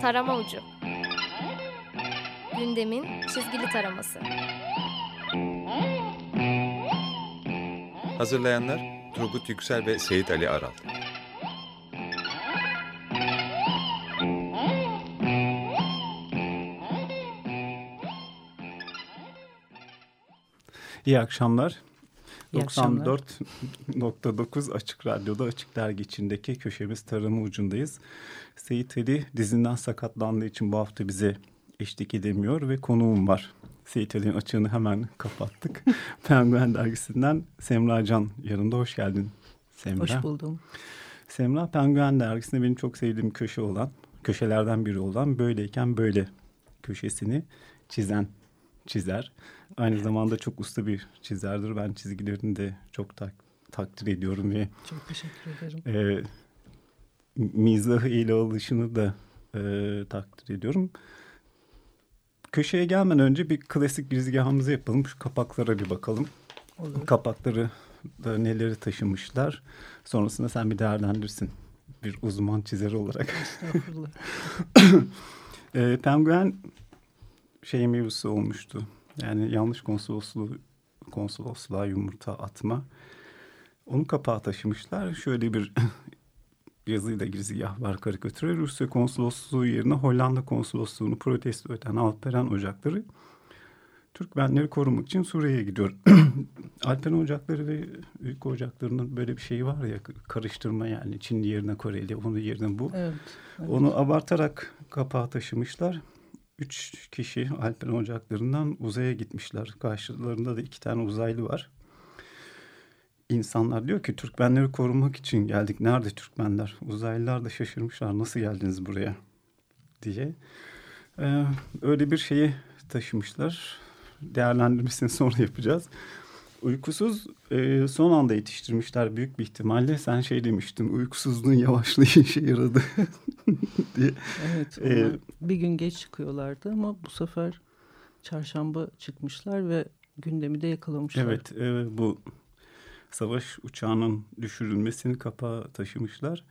Tarama Ucu Gündemin çizgili taraması Hazırlayanlar Turgut Yüksel ve Seyit Ali Aral. İyi akşamlar. İyi akşamlar. 94.9 Açık Radyo'da Açık Dergi içindeki köşemiz Tarımı Ucundayız. Seyit Ali dizinden sakatlandığı için bu hafta bize eşlik edemiyor ve konuğum var. Seyit Ali'nin açığını hemen kapattık. Penguen Dergisi'nden Semra Can yanında. Hoş geldin Semra. Hoş buldum. Semra Penguen Dergisi'nde benim çok sevdiğim köşe olan, köşelerden biri olan Böyleyken Böyle köşesini çizen çizer. Aynı zamanda çok usta bir çizerdir. Ben çizgilerini de çok tak, takdir ediyorum ve Çok teşekkür ederim. e, mizahı ele alışını da e, takdir ediyorum. Köşeye gelmeden önce bir klasik girizgahımızı yapalım. Şu kapaklara bir bakalım. Olur. Kapakları da neleri taşımışlar. Sonrasında sen bir değerlendirsin. Bir uzman çizer olarak. Estağfurullah. E, penguen şey mevzusu olmuştu. Yani yanlış konsolosluğu konsolosluğa yumurta atma. Onu kapağa taşımışlar. Şöyle bir yazıyla girizgah var karikatüre. Rusya konsolosluğu yerine Hollanda konsolosluğunu protesto eden Alperen Ocakları Türkmenleri korumak için Suriye'ye gidiyor. Alperen Ocakları ve Ülke Ocakları'nın böyle bir şeyi var ya karıştırma yani Çin yerine Koreli, onun yerine bu. Evet. evet. Onu abartarak kapağa taşımışlar. Üç kişi Alperen Ocakları'ndan uzaya gitmişler. Karşılarında da iki tane uzaylı var. İnsanlar diyor ki Türkmenleri korumak için geldik. Nerede Türkmenler? Uzaylılar da şaşırmışlar. Nasıl geldiniz buraya? diye. Ee, öyle bir şeyi taşımışlar. Değerlendirmesini sonra yapacağız. Uykusuz e, son anda yetiştirmişler büyük bir ihtimalle. Sen şey demiştin uykusuzluğun yavaşlığı işe yaradı diye. Evet. Ee, bir gün geç çıkıyorlardı ama bu sefer çarşamba çıkmışlar ve gündemi de yakalamışlar. Evet e, bu savaş uçağının düşürülmesini kapağa taşımışlar.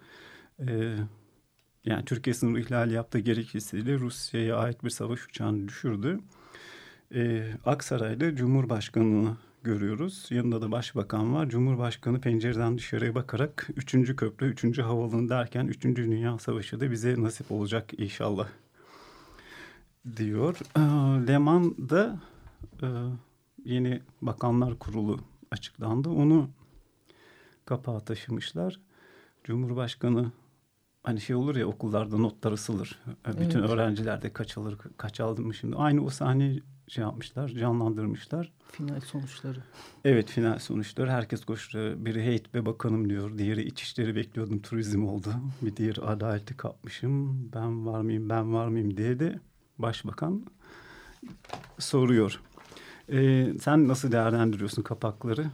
E, yani Türkiye sınır ihlali yaptığı gerekçesiyle Rusya'ya ait bir savaş uçağını düşürdü. E, Aksaray'da Cumhurbaşkanı'nı görüyoruz. Yanında da başbakan var. Cumhurbaşkanı pencereden dışarıya bakarak 3. köprü, 3. havaalanı derken 3. Dünya Savaşı da bize nasip olacak inşallah diyor. E, Leman'da e, yeni Bakanlar Kurulu açıklandı. Onu kapağa taşımışlar. Cumhurbaşkanı hani şey olur ya okullarda notlar asılır. Bütün Evet. öğrenciler de kaç alır, kaç aldım mı şimdi. Aynı o sahneyi şey yapmışlar, canlandırmışlar. Final sonuçları. Evet final sonuçları herkes koştu. Biri heyet be bakanım diyor. Diğeri içişleri bekliyordum turizm oldu. Bir diğeri adaleti kapmışım. Ben var mıyım ben var mıyım diye de başbakan soruyor. Ee, sen nasıl değerlendiriyorsun kapakları?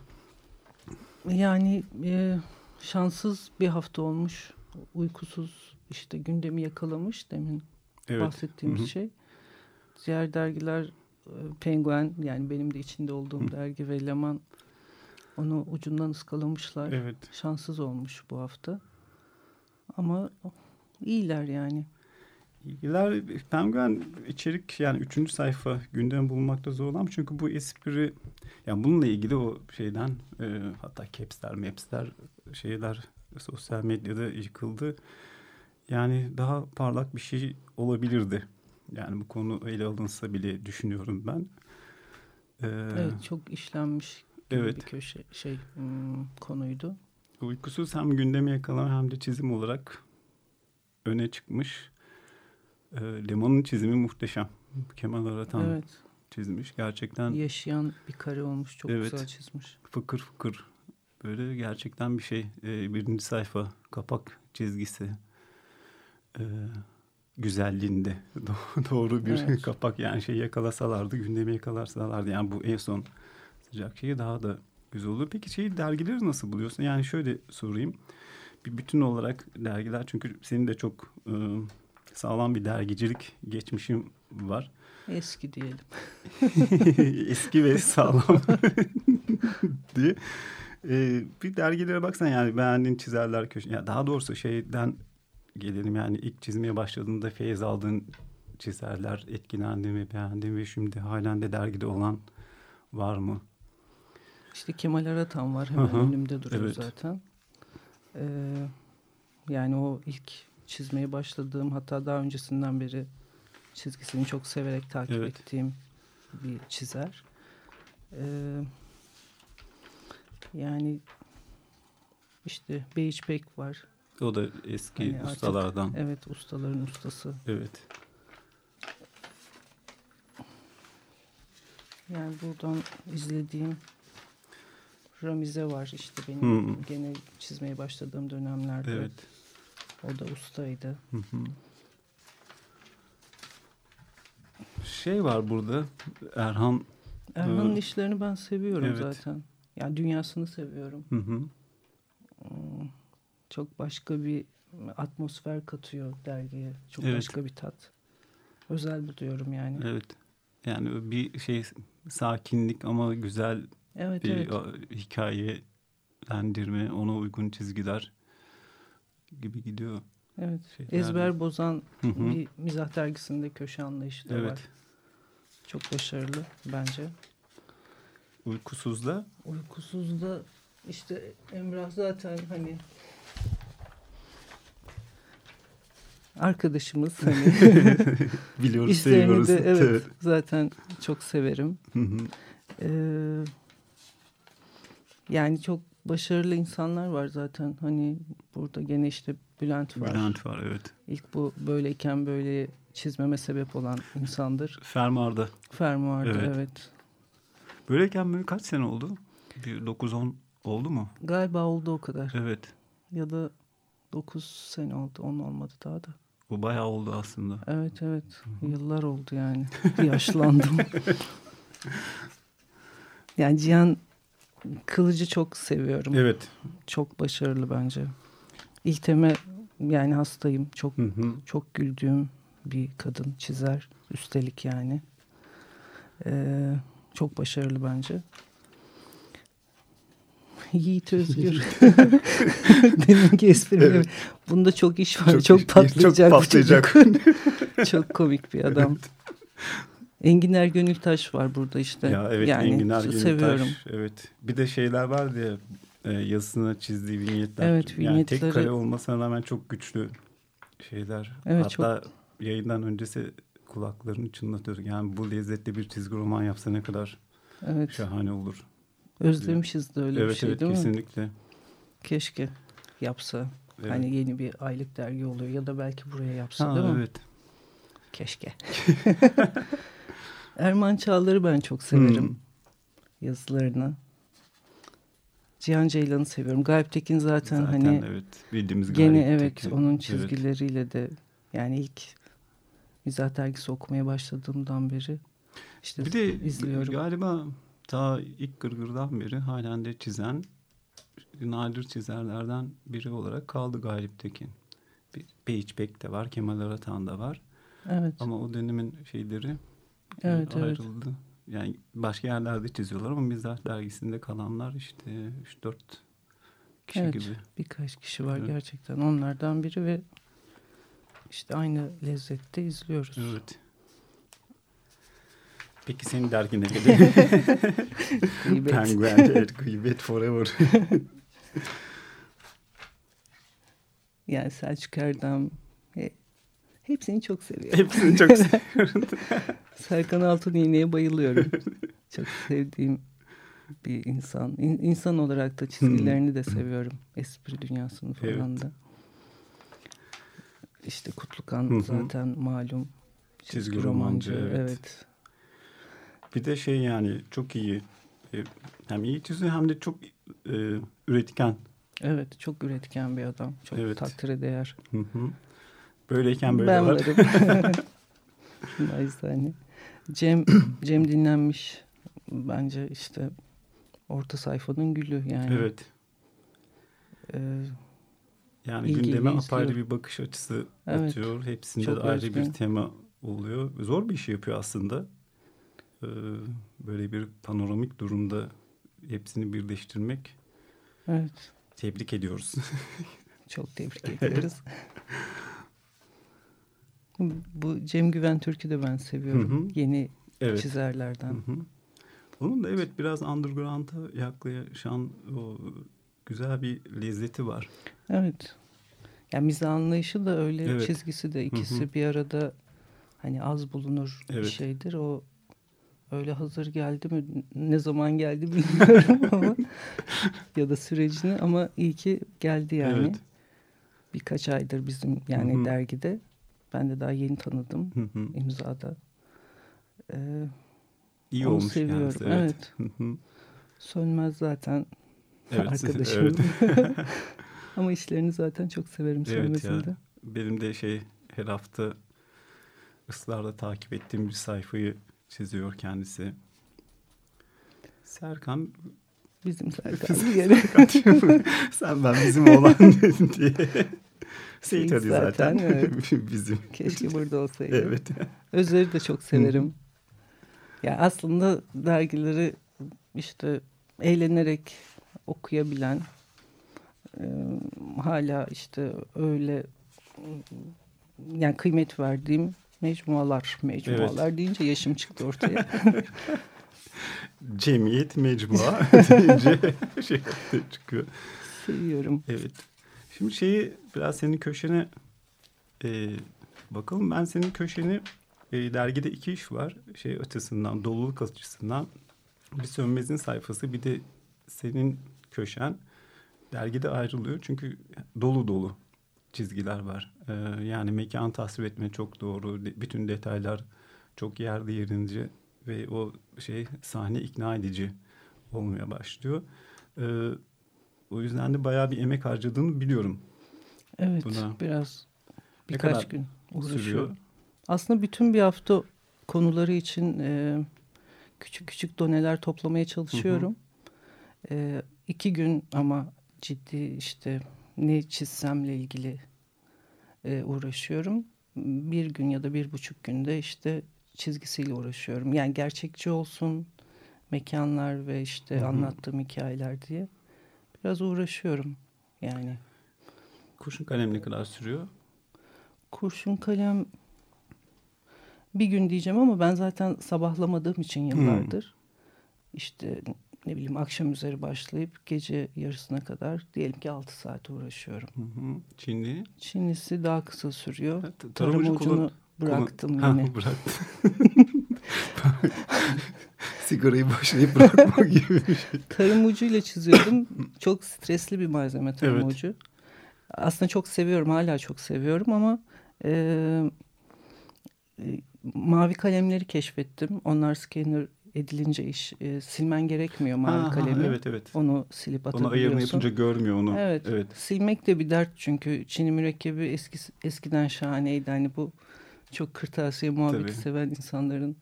Yani e, şanssız bir hafta olmuş. Uykusuz işte gündemi yakalamış demin bahsettiğimiz Hı hı. şey. Diğer dergiler e, Penguen yani benim de içinde olduğum Hı. dergi ve Leman onu ucundan ıskalamışlar. Evet. Şanssız olmuş bu hafta. Ama iyiler yani. İlgiler Penguen içerik yani üçüncü sayfa gündem bulmakta zorlanmış. Çünkü bu espri yani bununla ilgili o şeyden e, hatta capsler, mapsler şeyler sosyal medyada yıkıldı. Yani daha parlak bir şey olabilirdi. Yani bu konu ele alınsa bile düşünüyorum ben. Ee, Evet çok işlenmiş Evet. bir köşe şey hmm, konuydu. Uykusuz hem gündemi yakalama hem de çizim olarak öne çıkmış. Ee, Lemon'un çizimi muhteşem. Kemal Aratan Evet çizmiş. Gerçekten yaşayan bir kare olmuş çok Evet. güzel çizmiş. fıkır fıkır böyle gerçekten bir şey. Ee, birinci sayfa kapak çizgisi ee, güzelliğinde Do- doğru bir Evet. kapak yani şey yakalasalardı gündemi yakalasalardı yani bu en son sıcak şeyi daha da güzel olur. Peki şeyi dergileri nasıl buluyorsun? Yani şöyle sorayım. Bir bütün olarak dergiler çünkü senin de çok e, sağlam bir dergicilik geçmişin var. Eski diyelim. Eski ve sağlam diye. Ee, bir dergilere baksan yani beğendiğin çizerler köşe. Ya daha doğrusu şeyden gelelim. Yani ilk çizmeye başladığında feyiz aldığın çizerler, etkilendiğin ve beğendiğin ve şimdi halen de dergide olan var mı? İşte Kemal Aratan var hemen Hı hı, önümde duruyor evet. zaten. Ee, yani o ilk çizmeye başladığım hatta daha öncesinden beri çizgisini çok severek takip Evet. ettiğim bir çizer. Ee, yani işte Beyçbek var. O da eski Hani artık- ustalardan. Evet ustaların ustası. Evet. Yani buradan izlediğim Ramize var işte benim Hmm. gene çizmeye başladığım dönemlerde. Evet. O da ustaydı. Hı hı. Şey var burada Erhan Erhan'ın Evet. işlerini ben seviyorum Evet. zaten. Yani dünyasını seviyorum. hı hı. Hmm, Çok başka bir atmosfer katıyor dergiye. Çok Evet. başka bir tat. Özel buluyorum yani. Evet Evet. Yani bir şey sakinlik ama güzel evet. bir a- hikayelendirme, ona uygun çizgiler gibi gidiyor. evet. şeyler- Ezber bozan Hı hı. bir mizah dergisinde köşe anlayışı da var. Evet. Çok başarılı bence. Uykusuzda Uykusuzda işte Emrah zaten hani arkadaşımız hani biliyoruz, işlerini seviyoruz. de evet, zaten çok severim. Hı hı. Ee, yani çok başarılı insanlar var zaten. Hani burada gene işte Bülent var. Bülent var evet. İlk bu böyleyken böyle çizmeme sebep olan insandır. Fermuar'da. Fermuar'da Evet. evet. Böyleyken böyle kaç sene oldu? Bir 9-10 oldu mu? Galiba oldu o kadar. Evet. Ya da 9 sene oldu. 10 olmadı daha da. Bu bayağı oldu aslında. Evet evet. Yıllar oldu yani. Yaşlandım. yani Cihan Kılıcı çok seviyorum. Evet. Çok başarılı bence. İlteme yani hastayım. Çok Hı hı. çok güldüğüm bir kadın çizer. Üstelik yani. Ee, çok başarılı bence. Yiğit Özgür. Deminki esprim. Evet. Bunda çok iş var. Çok, Çok iş- patlayacak. çok bu çocuk. patlayacak. çok komik bir adam. Enginer Gönültaş var burada işte. Ya evet yani Enginar Gönültaş. seviyorum. Evet. Bir de şeyler var diye e, yazısına çizdiği vinyetler. Evet, Yani tek vinyetleri- kare olmasına rağmen çok güçlü şeyler. Evet, Hatta yayından öncesi kulaklarını çınlatıyor. Yani bu lezzetli bir çizgi roman yapsa ne kadar Evet. şahane olur. Özlemişiz de öyle evet bir şey evet değil mi? kesinlikle. Keşke yapsa. Evet. Hani yeni bir aylık dergi oluyor ya da belki buraya yapsa Ha, değil mi? evet. Keşke. Erman Çağlar'ı ben çok severim. Hmm. Yazılarını. Cihan Ceylan'ı seviyorum. Galip Tekin zaten, Zaten hani evet bildiğimiz gene Galip evet Tekin. onun Evet. çizgileriyle de yani ilk mizah dergisi okumaya başladığımdan beri işte Bir de izliyorum. galiba ta ilk gırgırdan beri halen de çizen nadir çizerlerden biri olarak kaldı Galip Tekin. Bir Beyçbek de var, Kemal Aratan da var. Evet. Ama o dönemin şeyleri e, Evet, evet. ayrıldı. Yani başka yerlerde çiziyorlar ama Mizah dergisinde kalanlar işte 3-4 kişi Evet. gibi. Birkaç kişi var Evet. gerçekten. Onlardan biri ve işte aynı lezzette izliyoruz. Evet. Peki senin dergine gelelim. Gıybet. Penguen, evet, Gıybet Forever. Yani Selçuk Erdem he- hepsini çok seviyorum. Hepsini çok seviyorum. Serkan Altun İğne'ye bayılıyorum. çok sevdiğim bir insan. İn- insan olarak da çizgilerini de seviyorum. Espri dünyasını falan Evet. da. İşte Kutlukan Hı hı. zaten malum çizgi, Çizgi romancı. romancı, evet. evet. Bir de şey yani çok iyi. E, Hem iyi çiziyor hem de çok e, üretken. Evet çok üretken bir adam. Çok Evet. takdire değer. Hı hı. Böyleyken böyle ben var. varım. Naizane. Cem, Cem dinlenmiş. Bence işte orta sayfanın gülü yani. Evet. Ee, Yani İlgiyle gündeme apayrı izliyorum. bir bakış açısı Evet. atıyor. Hepsinde Çok de ayrı özgün. bir tema oluyor. Zor bir iş yapıyor aslında. Ee, böyle bir panoramik durumda hepsini birleştirmek. evet. Tebrik ediyoruz. Çok tebrik ediyoruz. Bu Cem Güven Türk'ü de ben seviyorum. Hı hı. Yeni Evet. çizerlerden. Hı hı. Onun da evet biraz underground'a yaklaşan o güzel bir lezzeti var. Evet. Yani mizah anlayışı da öyle Evet. çizgisi de ikisi Hı hı. bir arada hani az bulunur bir Evet. şeydir. O öyle hazır geldi mi ne zaman geldi bilmiyorum ama ya da sürecini ama iyi ki geldi yani. Evet. Birkaç aydır bizim yani Hı hı. dergide. Ben de daha yeni tanıdım Hı hı. imzada. Ee, İyi olmuş seviyorum, kendisi. Evet. evet. Hı hı. Sönmez zaten Evet, arkadaşım. evet. ama işlerini zaten çok severim Evet ya. Benim de şey her hafta ısrarla takip ettiğim bir sayfayı çiziyor kendisi. Serkan Bizim Serkan yere. sen ben bizim oğlan dedin diye. Seyit Ali Zaten, zaten. evet. bizim. Keşke burada olsaydı. Evet. Özer'i de çok severim. ya aslında dergileri işte eğlenerek okuyabilen hala işte öyle yani kıymet verdiğim mecmualar. Mecmualar deyince yaşım çıktı ortaya. Cemiyet mecmua deyince şey çıkıyor. Seviyorum. Evet. Şimdi şeyi biraz senin köşene e, bakalım. Ben senin köşeni e, dergide iki iş var. Şey açısından, doluluk açısından. Bir Sönmez'in sayfası bir de senin köşen dergide ayrılıyor. Çünkü dolu dolu çizgiler var. E, yani mekan tasvir etme çok doğru. De- bütün detaylar çok yerde yerince ve o şey sahne ikna edici olmaya başlıyor. E, o yüzden de bayağı bir emek harcadığını biliyorum. Evet Buna biraz birkaç gün sürüyor? uğraşıyorum. Aslında bütün bir hafta konuları için e, küçük küçük doneler toplamaya çalışıyorum. E, iki gün ama ciddi işte ne çizsemle ilgili e, uğraşıyorum. Bir gün ya da bir buçuk günde işte çizgisiyle uğraşıyorum. Yani gerçekçi olsun mekanlar ve işte Hı hı. anlattığım hikayeler diye biraz uğraşıyorum yani. Kurşun kalem ne kadar sürüyor? Kurşun kalem bir gün diyeceğim ama ben zaten sabahlamadığım için yıllardır işte ne bileyim akşam üzeri başlayıp gece yarısına kadar diyelim ki 6 saat uğraşıyorum. Hı hı. Çinli. Çinlisi daha kısa sürüyor. Ha, Tarım tarım ucu ucunu kullan- bıraktım Ha, yine. bıraktım. Sigarayı başlayıp bırakma gibi bir şey. Tarım ucuyla çiziyordum. çok stresli bir malzeme tarım Evet. ucu. Aslında çok seviyorum, hala çok seviyorum ama e, e, mavi kalemleri keşfettim. Onlar scanner edilince iş e, silmen gerekmiyor mavi Ha, ha, kalemi. evet evet. Onu silip Onu atabiliyorsun. ayarını yapınca görmüyor onu. Evet. evet. Silmek de bir dert çünkü Çin'i mürekkebi eski, eskiden şahaneydi. Hani bu çok kırtasiye muhabbeti Tabii. seven insanların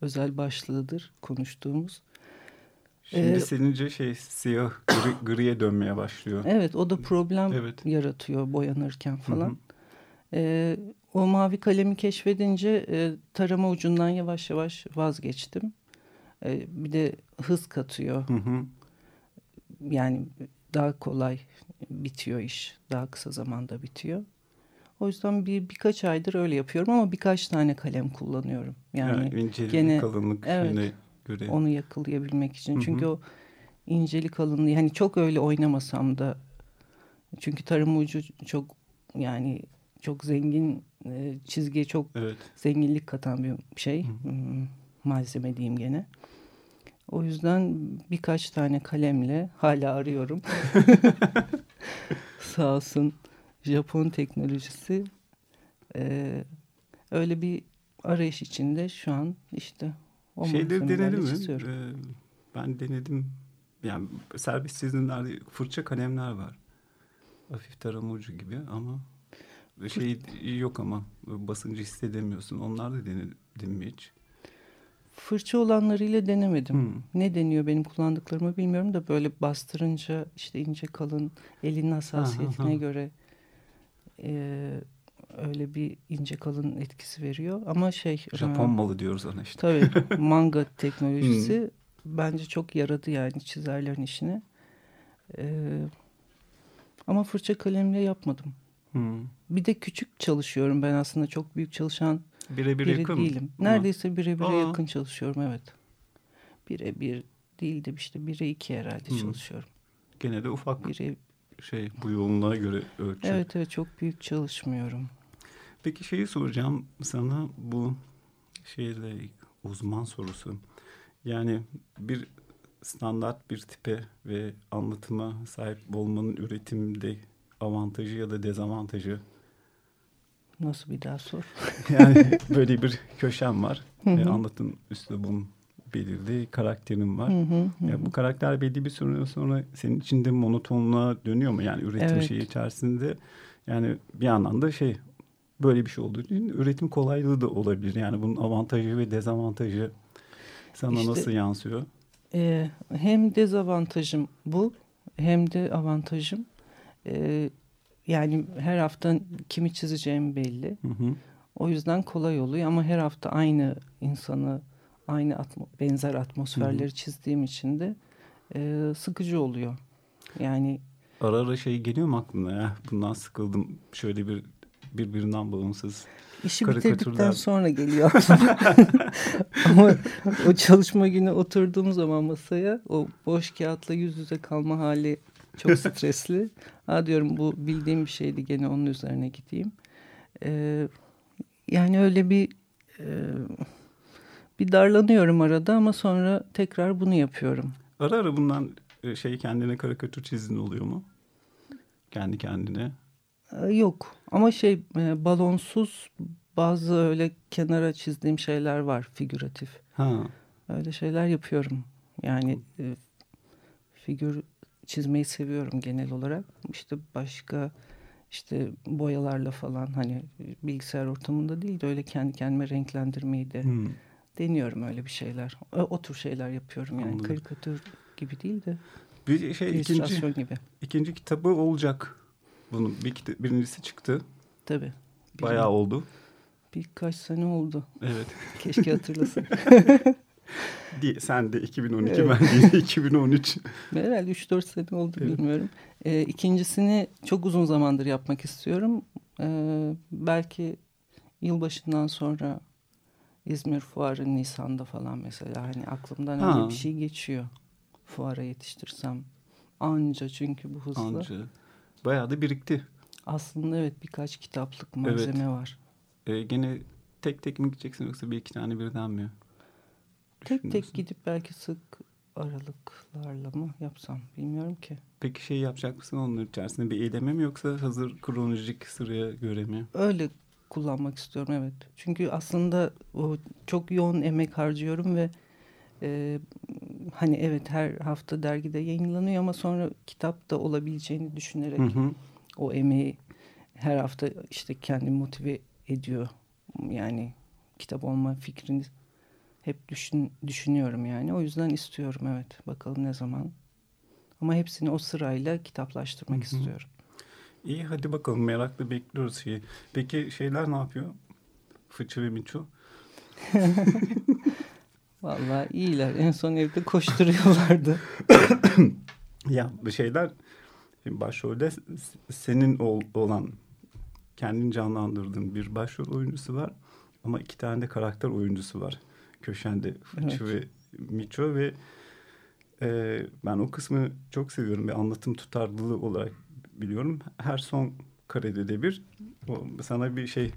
özel başlığıdır konuştuğumuz. Şimdi Ee, silince şey siyah gri, griye dönmeye başlıyor. Evet o da problem Evet. yaratıyor boyanırken Hı falan. hı. Ee, o mavi kalemi keşfedince e, tarama ucundan yavaş yavaş vazgeçtim. Ee, bir de hız katıyor. Hı hı. Yani daha kolay bitiyor iş. Daha kısa zamanda bitiyor. O yüzden bir birkaç aydır öyle yapıyorum ama birkaç tane kalem kullanıyorum. Yani Yani incelik, gene- kalınlık evet. göre. onu yakalayabilmek için. Hı hı. Çünkü o incelik kalınlığı hani çok öyle oynamasam da çünkü tarım ucu çok yani çok zengin e, çizgiye çok Evet. zenginlik katan bir şey. Hı hı. Hmm, malzeme diyeyim gene. O yüzden birkaç tane kalemle hala arıyorum. Sağ olsun Japon teknolojisi e, öyle bir arayış içinde şu an işte o Şeyleri denedin mi? çiziyorum. Ee, ben denedim. Yani serbest çizimlerde fırça kalemler var. Hafif tarama ucu gibi ama şey yok ama basıncı hissedemiyorsun. Onlar da denedin mi hiç? Fırça olanlarıyla denemedim. Hmm. Ne deniyor benim kullandıklarımı bilmiyorum da böyle bastırınca işte ince kalın elinin hassasiyetine ha. göre e, öyle bir ince kalın etkisi veriyor. Ama şey Japon e, malı diyoruz ona işte. tabii manga teknolojisi Hmm. bence çok yaradı yani çizerlerin işine. E, ama fırça kalemle yapmadım. Hmm. Bir de küçük çalışıyorum ben aslında çok büyük çalışan Birebir biri yakın. değilim. Ama Neredeyse birebire yakın çalışıyorum evet. Bire bir değil de işte bire iki herhalde Hı. çalışıyorum. Gene de ufak Bire, şey bu yoğunluğa göre ölçü. evet evet çok büyük çalışmıyorum. Peki şeyi soracağım sana bu şeyle uzman sorusu. Yani bir standart bir tipe ve anlatıma sahip olmanın üretimde avantajı ya da dezavantajı. Nasıl bir daha sor? Yani böyle bir köşem var. Hı hı. E, anlatım üslubum belirli, karakterim var. Hı hı, hı Ya hı. bu karakter belli bir süre sonra senin içinde monotonluğa dönüyor mu? Yani üretim Evet. şeyi içerisinde yani bir yandan da şey böyle bir şey olduğu için üretim kolaylığı da olabilir. Yani bunun avantajı ve dezavantajı sana İşte- nasıl yansıyor? Ee, hem dezavantajım bu hem de avantajım. Ee, yani her hafta kimi çizeceğim belli. Hı hı. O yüzden kolay oluyor ama her hafta aynı insanı, aynı atmo- benzer atmosferleri çizdiğim için de e, sıkıcı oluyor. Yani Ara ara şey geliyor mu aklına ya? Bundan sıkıldım. Şöyle bir birbirinden bağımsız. işi Karikatürler. bitirdikten sonra geliyor ama o çalışma günü oturduğum zaman masaya o boş kağıtla yüz yüze kalma hali çok stresli. Ha diyorum bu bildiğim bir şeydi gene onun üzerine gideyim. Ee, yani öyle bir e, bir darlanıyorum arada ama sonra tekrar bunu yapıyorum. Ara ara bundan e, şey kendine karikatür çizdiğin oluyor mu? Kendi kendine. Ee, Yok ama şey e, balonsuz bazı öyle kenara çizdiğim şeyler var figüratif. Ha. Öyle şeyler yapıyorum. Yani e, figür çizmeyi seviyorum genel olarak. İşte başka işte boyalarla falan hani bilgisayar ortamında değil de öyle kendi kendime renklendirmeyi de Hmm. deniyorum öyle bir şeyler. O, o tür şeyler yapıyorum yani Anladım. karikatür gibi değil de Bir şey ikinci illüstrasyon gibi. ikinci kitabı olacak. Bunun bir kita- birincisi çıktı. Tabii. Bir- Bayağı oldu. Birkaç sene oldu. Evet. Keşke hatırlasın. Sen de 2012 Evet. ben de 2013. Herhalde 3-4 sene oldu Evet. bilmiyorum. Ee, ikincisini çok uzun zamandır yapmak istiyorum. Ee, belki yılbaşından sonra İzmir Fuarı Nisan'da falan mesela. Hani aklımdan Ha. öyle bir şey geçiyor. Fuara yetiştirsem. Anca çünkü bu hızla. Anca. Bayağı da birikti. Aslında evet birkaç kitaplık malzeme var. Ee, gene tek tek mi gideceksin yoksa bir iki tane birden mi? Tek tek gidip belki sık aralıklarla mı yapsam bilmiyorum ki. Peki şey yapacak mısın onun içerisinde bir eyleme mi yoksa hazır kronolojik sıraya göre mi? Öyle kullanmak istiyorum evet. Çünkü aslında o çok yoğun emek harcıyorum ve e, hani evet her hafta dergide yayınlanıyor ama sonra kitap da olabileceğini düşünerek Hı hı. o emeği her hafta işte kendimi motive ediyor. Yani kitap olma fikrini hep düşün, düşünüyorum yani. O yüzden istiyorum evet. Bakalım ne zaman. Ama hepsini o sırayla kitaplaştırmak Hı hı. istiyorum. İyi hadi bakalım merakla bekliyoruz şeyi. Peki şeyler ne yapıyor? Fıçı ve Miço. Vallahi iyiler. En son evde koşturuyorlardı. Ya bu şeyler başrolde senin ol- olan kendin canlandırdığın bir başrol oyuncusu var. Ama iki tane de karakter oyuncusu var. Köşende Fıçı ve Miço ve e, ben o kısmı çok seviyorum ve anlatım tutarlılığı olarak biliyorum. Her son karede de bir o, sana bir şey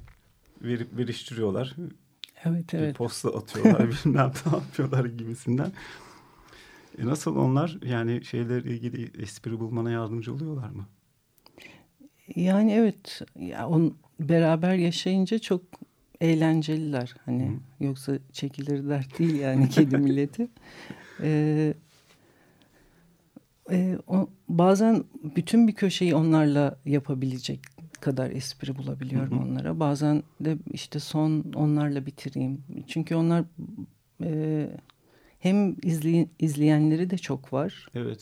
verip veriştiriyorlar. Evet Bir evet. posta atıyorlar bilmem ne yapıyorlar gibisinden. E nasıl onlar yani şeylerle ilgili espri bulmana yardımcı oluyorlar mı? Yani evet. Ya on beraber yaşayınca çok eğlenceliler. Hani yoksa çekilir dert değil yani kedi milleti. Ee, e, o, bazen bütün bir köşeyi onlarla yapabilecek kadar espri bulabiliyorum Hı hı. onlara. Bazen de işte son onlarla bitireyim. Çünkü onlar e, hem izleyen, izleyenleri de çok var. Evet.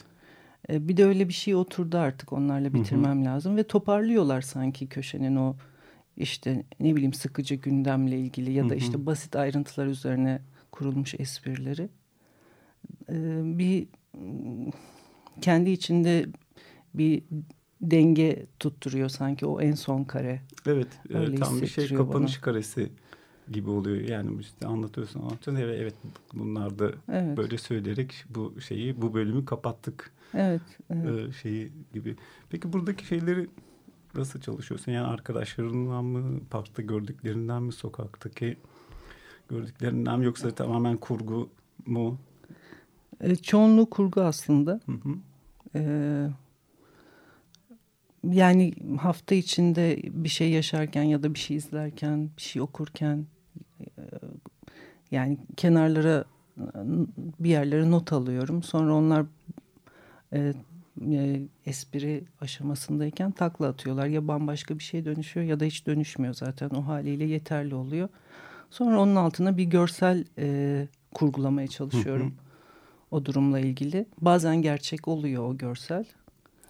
E, Bir de öyle bir şey oturdu artık onlarla hı. bitirmem lazım ve toparlıyorlar sanki köşenin o işte ne bileyim sıkıcı gündemle ilgili ya da işte basit ayrıntılar üzerine kurulmuş esprileri. Bir kendi içinde bir denge tutturuyor sanki o en son kare. Evet Öyle tam bir şey kapanış bana. karesi gibi oluyor. Yani işte anlatıyorsun anlatıyorsun evet, evet bunlar da Evet. böyle söyleyerek bu şeyi bu bölümü kapattık Evet. evet. e, şeyi gibi. Peki buradaki şeyleri nasıl çalışıyorsun? Yani arkadaşlarından mı, parkta gördüklerinden mi, sokaktaki gördüklerinden mi yoksa tamamen kurgu mu? E, çoğunluğu kurgu aslında. Hı hı. Ee, yani hafta içinde bir şey yaşarken ya da bir şey izlerken, bir şey okurken e, yani kenarlara bir yerlere not alıyorum. Sonra onlar e, e, espri aşamasındayken takla atıyorlar. Ya bambaşka bir şey dönüşüyor ya da hiç dönüşmüyor zaten. O haliyle yeterli oluyor. Sonra onun altına bir görsel e, kurgulamaya çalışıyorum. O durumla ilgili. Bazen gerçek oluyor o görsel.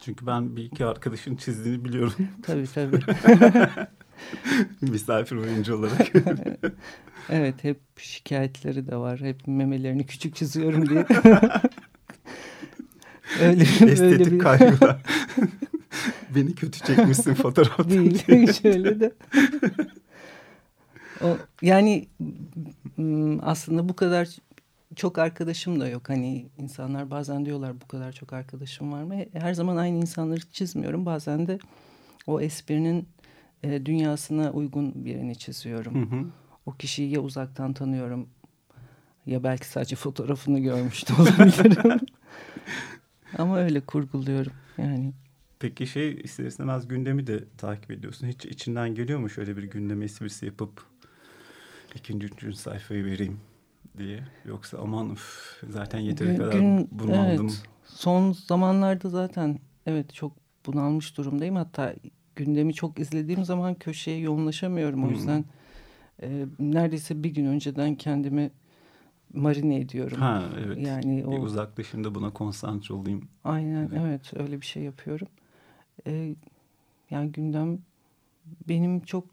Çünkü ben bir iki arkadaşın çizdiğini biliyorum Tabii tabii. misafir oyuncu olarak. evet hep şikayetleri de var. Hep memelerini küçük çiziyorum diye. Öyle, Estetik öyle bir kaygılar. Beni kötü çekmişsin fotoğrafta. değil. Şöyle de. O, yani aslında bu kadar çok arkadaşım da yok. Hani insanlar bazen diyorlar bu kadar çok arkadaşım var mı? Her zaman aynı insanları çizmiyorum. Bazen de o esprinin e, dünyasına uygun birini çiziyorum. Hı hı. O kişiyi ya uzaktan tanıyorum ya belki sadece fotoğrafını görmüş de olabilirim. Ama öyle kurguluyorum yani. Peki şey ister istemez gündemi de takip ediyorsun. Hiç içinden geliyor mu şöyle bir gündem esprisi yapıp ikinci, üçüncü sayfayı vereyim diye. Yoksa aman üf, zaten yeteri Gün- kadar bunaldım. evet. Son zamanlarda zaten evet çok bunalmış durumdayım. Hatta gündemi çok izlediğim zaman köşeye yoğunlaşamıyorum. O Hmm. yüzden e, neredeyse bir gün önceden kendimi marine ediyorum. Ha evet. Yani Bir o uzaklaşayım da buna konsantre olayım. aynen Evet. evet öyle bir şey yapıyorum. E, yani gündem benim çok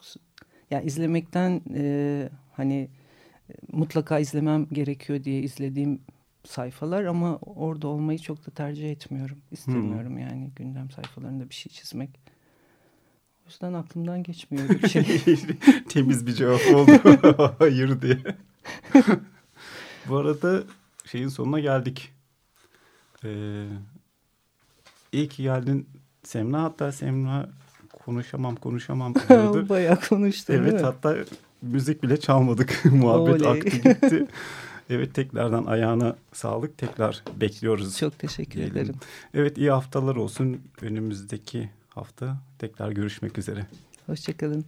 ya izlemekten e, hani e, mutlaka izlemem gerekiyor diye izlediğim sayfalar ama orada olmayı çok da tercih etmiyorum. İstemiyorum yani gündem sayfalarında bir şey çizmek. O yüzden aklımdan geçmiyor bir şey. Temiz bir cevap oldu. Hayır diye. Bu arada şeyin sonuna geldik. Ee, iyi ki geldin Semra. Hatta Semra konuşamam konuşamam diyordu. Bayağı konuştum değil evet hatta müzik bile çalmadık. Muhabbet Oley. aktı gitti. Evet tekrardan ayağına sağlık. Tekrar bekliyoruz. Çok teşekkür diyelim. ederim. Evet iyi haftalar olsun. Önümüzdeki hafta tekrar görüşmek üzere. Hoşçakalın.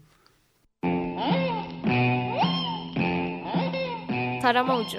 Tarama ucu.